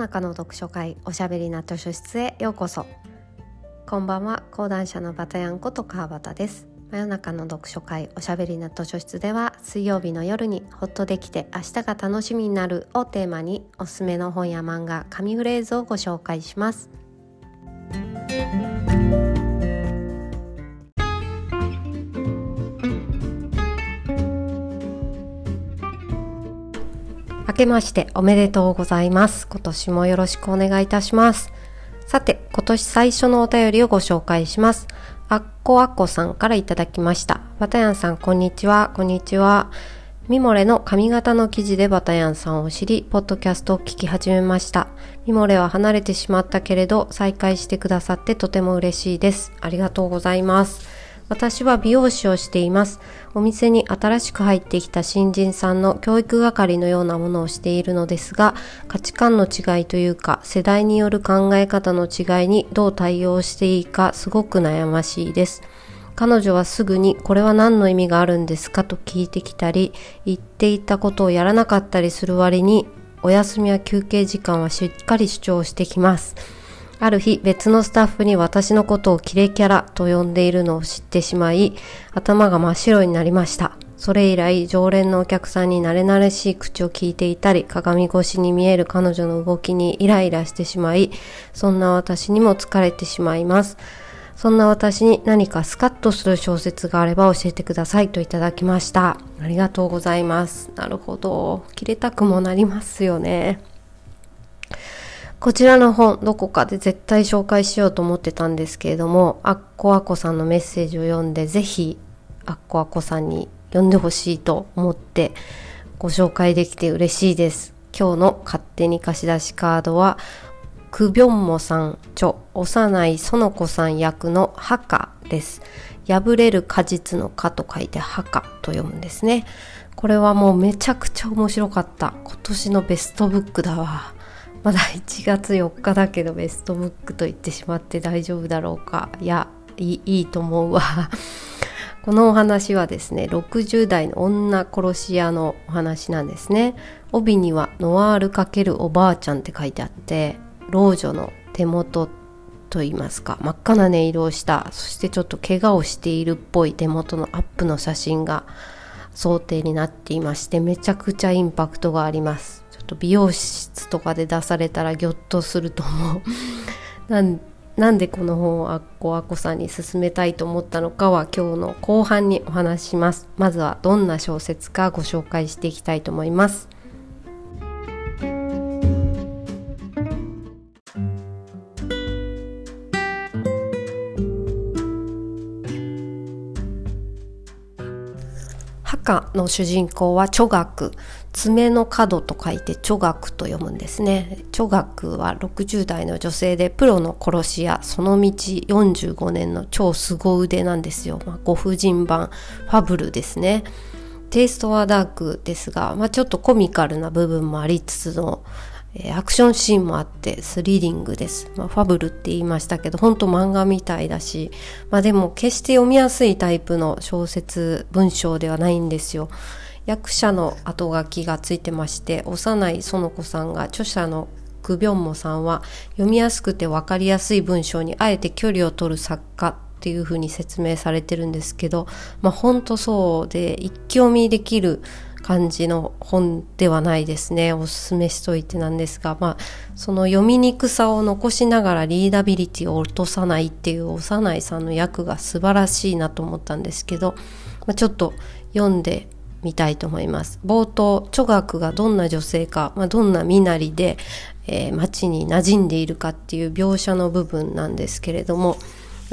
中の読書会おしゃべりな図書室へようこそ。こんばんは講談社のバタヤンこと川端です。真夜中の読書会おしゃべりな図書室では水曜日の夜にほっとできて明日が楽しみになるをテーマにおすすめの本や漫画紙フレーズをご紹介します。明けましておめでとうございます。今年もよろしくお願いいたします。さて、今年最初のお便りをご紹介します。あっこあっこさんからいただきました。バタヤンさん、こんにちは。こんにちは。ミモレの髪型の記事でバタヤンさんを知り、ポッドキャストを聞き始めました。ミモレは離れてしまったけれど、再会してくださってとても嬉しいです。ありがとうございます。私は美容師をしています。お店に新しく入ってきた新人さんの教育係のようなものをしているのですが、価値観の違いというか、世代による考え方の違いにどう対応していいかすごく悩ましいです。彼女はすぐにこれは何の意味があるんですかと聞いてきたり、言っていたことをやらなかったりする割に、お休みや休憩時間はしっかり主張してきます。ある日別のスタッフに私のことをキレキャラと呼んでいるのを知ってしまい、頭が真っ白になりました。それ以来、常連のお客さんに慣れ慣れしい口を聞いていたり、鏡越しに見える彼女の動きにイライラしてしまい、そんな私にも疲れてしまいます。そんな私に何かスカッとする小説があれば教えてくださいといただきました。ありがとうございます。なるほど。切れたくもなりますよね。こちらの本、どこかで絶対紹介しようと思ってたんですけれども、アッコアコさんのメッセージを読んで、ぜひ、アッコアコさんに読んでほしいと思ってご紹介できて嬉しいです。今日の勝手に貸し出しカードは、クビョンモさん著、幼い園子さん役のハカです。破れる果実の果と書いてハカと読むんですね。これはもうめちゃくちゃ面白かった。今年のベストブックだわ。まだ1月4日だけどベストブックと言ってしまって大丈夫だろうか。いやいいと思うわ。このお話はですね60代の女殺し屋のお話なんですね。帯にはノワール×おばあちゃんって書いてあって老女の手元と言いますか真っ赤な音色をしたそしてちょっと怪我をしているっぽい手元のアップの写真が想定になっていましてめちゃくちゃインパクトがあります。と美容室とかで出されたらギョッとすると思う。なんなんでこの本をあっこあこさんに勧めたいと思ったのかは今日の後半にお話しします。まずはどんな小説かご紹介していきたいと思います。赤の主人公は著学爪の角と書いて著学と読むんですね。著学は60代の女性でプロの殺し屋その道45年の超凄腕なんですよ、まあ、ご婦人版ファブルですね。テイストはダークですが、まあ、ちょっとコミカルな部分もありつつのアクションシーンもあってスリリングです、まあ、ファブルって言いましたけど本当漫画みたいだし、まあ、でも決して読みやすいタイプの小説文章ではないんですよ。役者の後書きがついてまして幼い園子さんが著者のグビョンモさんは読みやすくて分かりやすい文章にあえて距離を取る作家っていうふうに説明されてるんですけどまあ本当そうで一気読みできる感じの本ではないですね。おすすめしといてなんですが、まあ、その読みにくさを残しながらリーダビリティを落とさないっていう幼いさんの役が素晴らしいなと思ったんですけど、まあ、ちょっと読んでみたいと思います冒頭著学がどんな女性か、まあ、どんな身なりで、えー、街に馴染んでいるかっていう描写の部分なんですけれども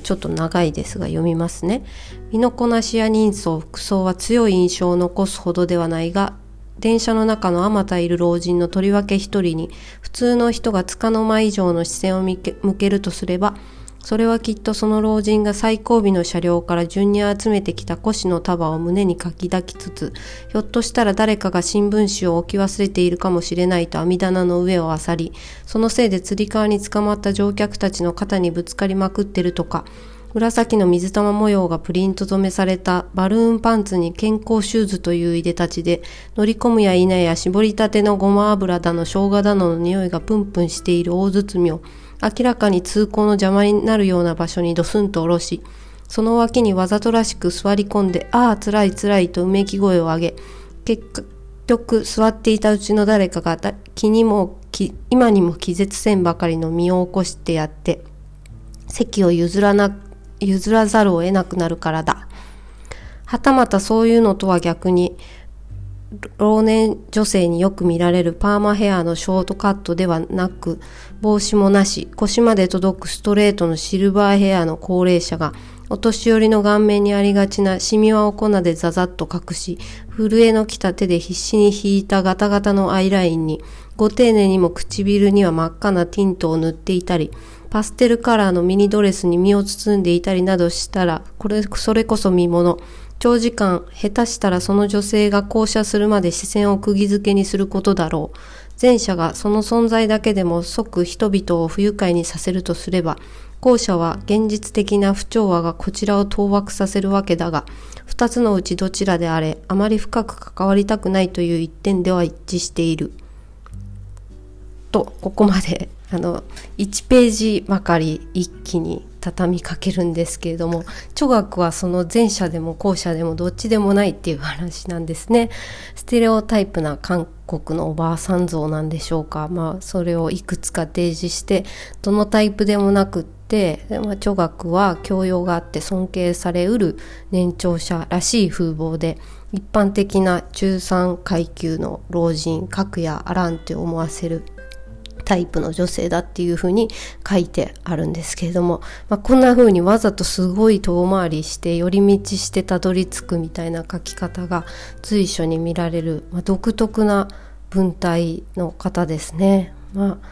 ちょっと長いですが読みますね。身のこなしや人相、服装は強い印象を残すほどではないが、電車の中のあまたいる老人のとりわけ一人に、普通の人が束の間以上の視線を向けるとすれば、それはきっとその老人が最後尾の車両から順に集めてきた古紙の束を胸に書き抱きつつ、ひょっとしたら誰かが新聞紙を置き忘れているかもしれないと網棚の上を漁り、そのせいで釣り革に捕まった乗客たちの肩にぶつかりまくってるとか、紫の水玉模様がプリント染めされたバルーンパンツに健康シューズといういでたちで乗り込むや否や絞りたてのごま油だの生姜だのの匂いがプンプンしている大包みを明らかに通行の邪魔になるような場所にドスンと下ろしその脇にわざとらしく座り込んでああつらいつらいとうめき声を上げ結局座っていたうちの誰かが気にも今にも気絶せんばかりの身を起こしてやって席を譲らなく譲らざるを得なくなるからだ。はたまたそういうのとは逆に老年女性によく見られるパーマヘアのショートカットではなく帽子もなし腰まで届くストレートのシルバーヘアの高齢者がお年寄りの顔面にありがちなシミはお粉でザザッと隠し震えのきた手で必死に引いたガタガタのアイラインにご丁寧にも唇には真っ赤なティントを塗っていたりパステルカラーのミニドレスに身を包んでいたりなどしたら、これ、それこそ見物。長時間、下手したらその女性が降車するまで視線を釘付けにすることだろう。前者がその存在だけでも即人々を不愉快にさせるとすれば、後者は現実的な不調和がこちらを当惑させるわけだが、二つのうちどちらであれ、あまり深く関わりたくないという一点では一致している。と、ここまであの1ページばかり一気に畳みかけるんですけれども著学はその前者でも後者でもどっちでもないっていう話なんですね。ステレオタイプな韓国のおばあさん像なんでしょうか。まあそれをいくつか提示してどのタイプでもなくってまあ、著学は教養があって尊敬されうる年長者らしい風貌で一般的な中産階級の老人格やあらんって思わせるタイプの女性だっていうふうに書いてあるんですけれども、まあ、こんな風にわざとすごい遠回りして寄り道してたどり着くみたいな書き方が随所に見られる、まあ、独特な文体の方ですね。まあ、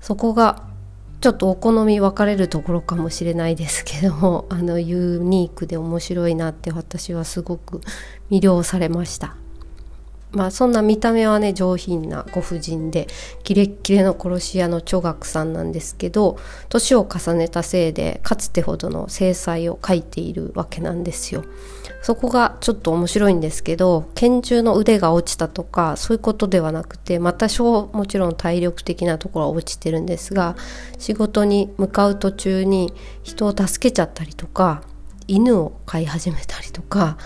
そこがちょっとお好み分かれるところかもしれないですけどもあのユニークで面白いなって私はすごく魅了されました。まあそんな見た目はね上品なご婦人でキレッキレの殺し屋の著学さんなんですけど年を重ねたせいでかつてほどの制裁を書いているわけなんですよ。そこがちょっと面白いんですけど拳銃の腕が落ちたとかそういうことではなくてまたもちろん体力的なところは落ちてるんですが仕事に向かう途中に人を助けちゃったりとか犬を飼い始めたりとか、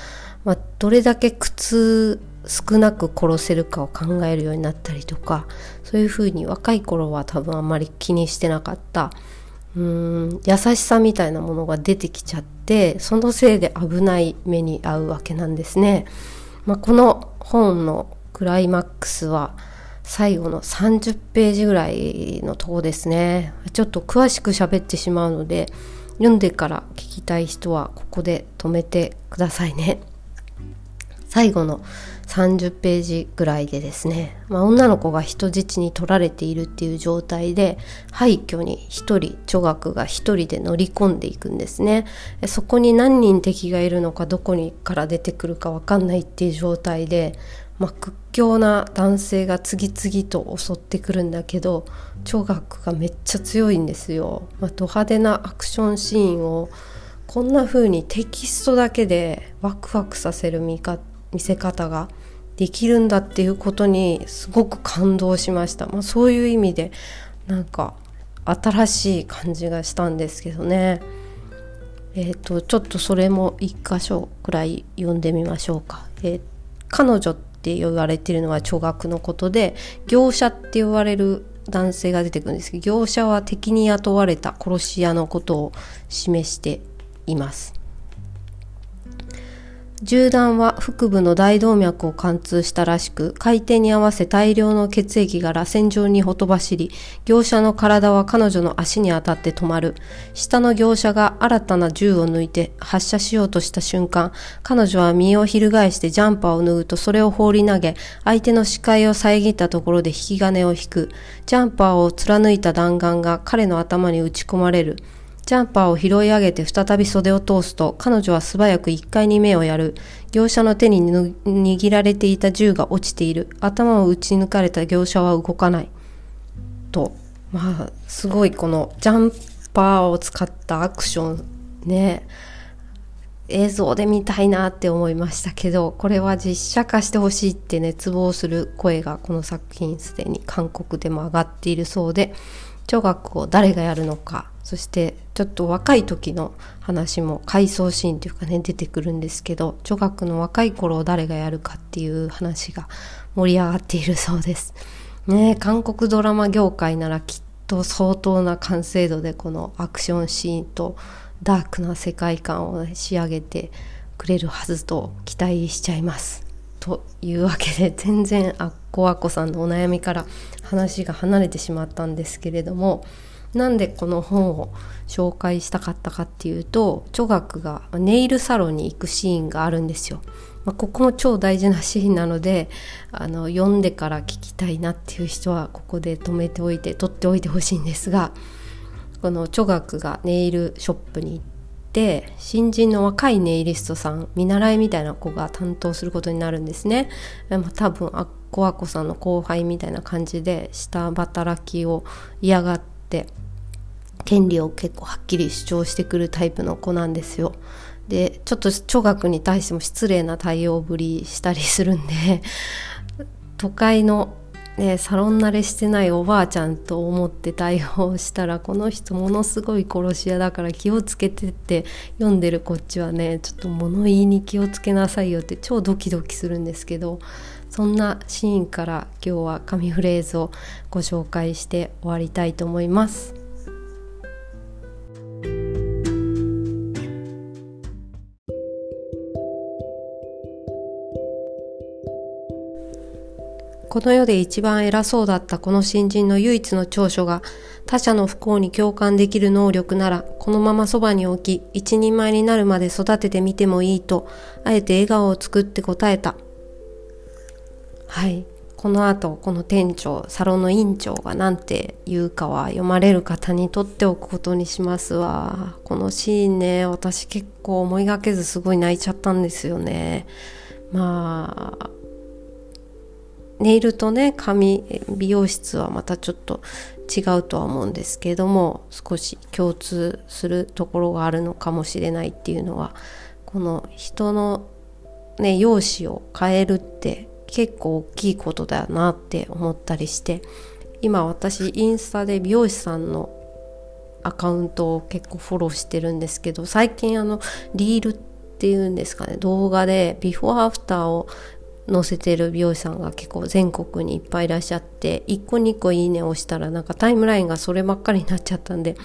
まあ、どれだけ苦痛少なく殺せるかを考えるようになったりとかそういうふうに若い頃は多分あんまり気にしてなかったうーん優しさみたいなものが出てきちゃってそのせいで危ない目に遭うわけなんですね。まあ、この本のクライマックスは最後の30ページぐらいのとこですねちょっと詳しく喋ってしまうので読んでから聞きたい人はここで止めてくださいね最後の30ページぐらいでですね、まあ、女の子が人質に取られているっていう状態で廃墟に1人女学が1人で乗り込んでいくんですね。そこに何人敵がいるのかどこにから出てくるか分かんないっていう状態で、まあ、屈強な男性が次々と襲ってくるんだけど女学がめっちゃ強いんですよ、まあ、ド派手なアクションシーンをこんな風にテキストだけでワクワクさせる見方見せ方ができるんだっていうことにすごく感動しました、まあ、そういう意味でなんか新しい感じがしたんですけどね。えっ、ー、とちょっとそれも一箇所くらい読んでみましょうか、えー、彼女って言われてるのは著学のことで業者って言われる男性が出てくるんですけど業者は敵に雇われた殺し屋のことを示しています。銃弾は腹部の大動脈を貫通したらしく、回転に合わせ大量の血液が螺旋状にほとばしり、業者の体は彼女の足に当たって止まる。下の業者が新たな銃を抜いて発射しようとした瞬間、彼女は身を翻してジャンパーを脱ぐとそれを放り投げ、相手の視界を遮ったところで引き金を引く。ジャンパーを貫いた弾丸が彼の頭に打ち込まれる。ジャンパーを拾い上げて再び袖を通すと、彼女は素早く1階に目をやる。業者の手に握られていた銃が落ちている。頭を撃ち抜かれた業者は動かない。と、まあ、すごいこのジャンパーを使ったアクションね映像で見たいなって思いましたけどこれは実写化してほしいって熱望する声がこの作品すでに韓国でも上がっているそうで女学を誰がやるのかそしてちょっと若い時の話も回想シーンというかね出てくるんですけど女学の若い頃を誰がやるかっていう話が盛り上がっているそうです。ね韓国ドラマ業界ならきっと相当な完成度でこのアクションシーンとダークな世界観を、ね、仕上げてくれるはずと期待しちゃいます。というわけで全然あっこあこさんのお悩みから話が離れてしまったんですけれどもなんでこの本を紹介したかったかっていうと女学がネイルサロンに行くシーンがあるんですよ。まあ、ここも超大事なシーンなのであの読んでから聞きたいなっていう人はここで止めておいて取っておいてほしいんですがこの女学がネイルショップに行って新人の若いネイリストさん見習いみたいな子が担当することになるんですね。まあ、多分あっこあこさんの後輩みたいな感じで下働きを嫌がって権利を結構はっきり主張してくるタイプの子なんですよ。でちょっと女学に対しても失礼な対応ぶりしたりするんで 都会のね、サロン慣れしてないおばあちゃんと思って対応したらこの人ものすごい殺し屋だから気をつけてって読んでるこっちはねちょっと物言いに気をつけなさいよって超ドキドキするんですけどそんなシーンから今日は紙フレーズをご紹介して終わりたいと思います。この世で一番偉そうだったこの新人の唯一の長所が他者の不幸に共感できる能力ならこのままそばに置き一人前になるまで育ててみてもいいとあえて笑顔を作って答えたはい。この後この店長サロンの院長が何て言うかは読まれる方にとっておくことにしますわ。このシーンね私結構思いがけずすごい泣いちゃったんですよね。まあネイルとね髪美容室はまたちょっと違うとは思うんですけども少し共通するところがあるのかもしれないっていうのはこの人のね容姿を変えるって結構大きいことだなって思ったりして今私インスタで美容師さんのアカウントを結構フォローしてるんですけど最近あのリールっていうんですかね動画でビフォーアフターを載せてる美容師さんが結構全国にいっぱいいらっしゃって1個2個いいねを押したらなんかタイムラインがそればっかりになっちゃったんで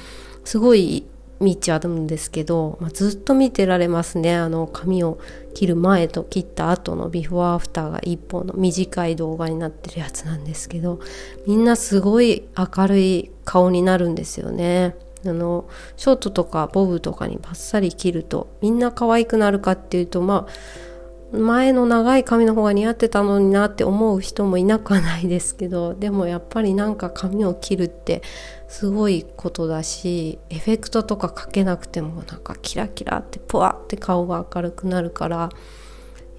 すごい見ちゃうんですけど、まあ、ずっと見てられますねあの髪を切る前と切った後のビフォーアフターが一本の短い動画になってるやつなんですけどみんなすごい明るい顔になるんですよね。あのショートとかボブとかにバッサリ切るとみんな可愛くなるかっていうとまあ前の長い髪の方が似合ってたのになって思う人もいなくはないですけどでもやっぱりなんか髪を切るってすごいことだしエフェクトとかかけなくてもなんかキラキラってポワって顔が明るくなるから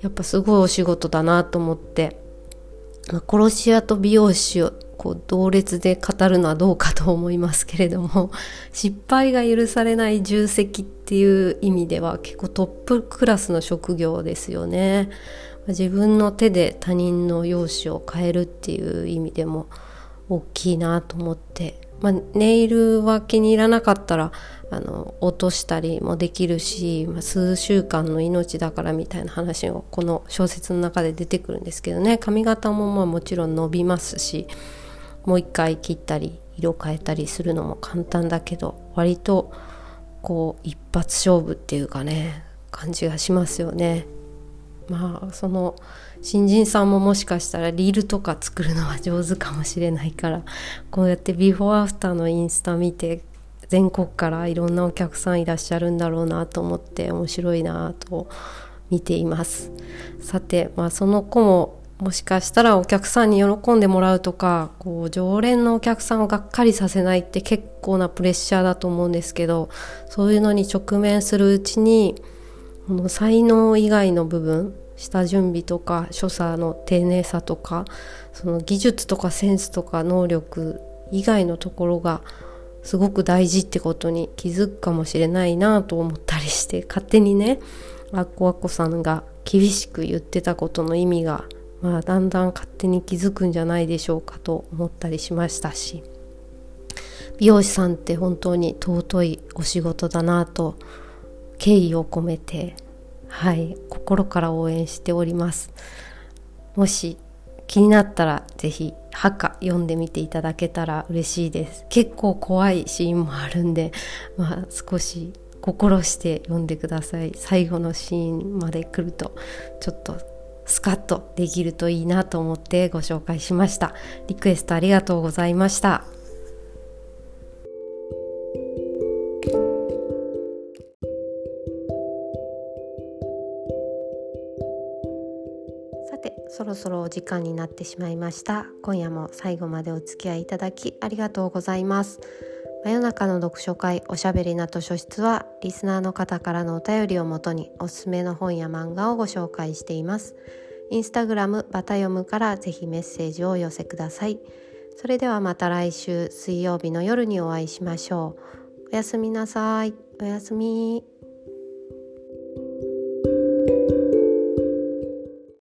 やっぱすごいお仕事だなと思って、殺し屋と美容師こう同列で語るのはどうかと思いますけれども 失敗が許されない重責っていう意味では結構トップクラスの職業ですよね。自分の手で他人の容姿を変えるっていう意味でも大きいなと思って、まあ、ネイルは気に入らなかったらあの落としたりもできるし、まあ、数週間の命だからみたいな話をこの小説の中で出てくるんですけどね髪型もまあもちろん伸びますしもう一回切ったり色変えたりするのも簡単だけど割とこう一発勝負っていうかね感じがしますよね。まあその新人さんももしかしたらリールとか作るのは上手かもしれないからこうやってビフォーアフターのインスタ見て全国からいろんなお客さんいらっしゃるんだろうなと思って面白いなと見ていますさてまあその子ももしかしたらお客さんに喜んでもらうとかこう常連のお客さんをがっかりさせないって結構なプレッシャーだと思うんですけどそういうのに直面するうちにこの才能以外の部分下準備とか所作の丁寧さとかその技術とかセンスとか能力以外のところがすごく大事ってことに気づくかもしれないなと思ったりして勝手にねあっこあっこさんが厳しく言ってたことの意味が、まあ、だんだん勝手に気づくんじゃないでしょうかと思ったりしましたし美容師さんって本当に尊いお仕事だなと敬意を込めてはい心から応援しております。もし気になったら是非「ハカ」読んでみていただけたら嬉しいです。結構怖いシーンもあるんで、まあ、少し心して読んでください。最後のシーンまで来るとちょっとスカッとできるといいなと思ってご紹介しました。リクエストありがとうございました。さてそろそろお時間になってしまいました。今夜も最後までお付き合いいただきありがとうございます。真夜中の読書会おしゃべりな図書室はリスナーの方からのお便りをもとにおすすめの本や漫画をご紹介しています。インスタグラムバタ読むからぜひメッセージをお寄せください。それではまた来週水曜日の夜にお会いしましょう。おやすみなさい。おやすみ。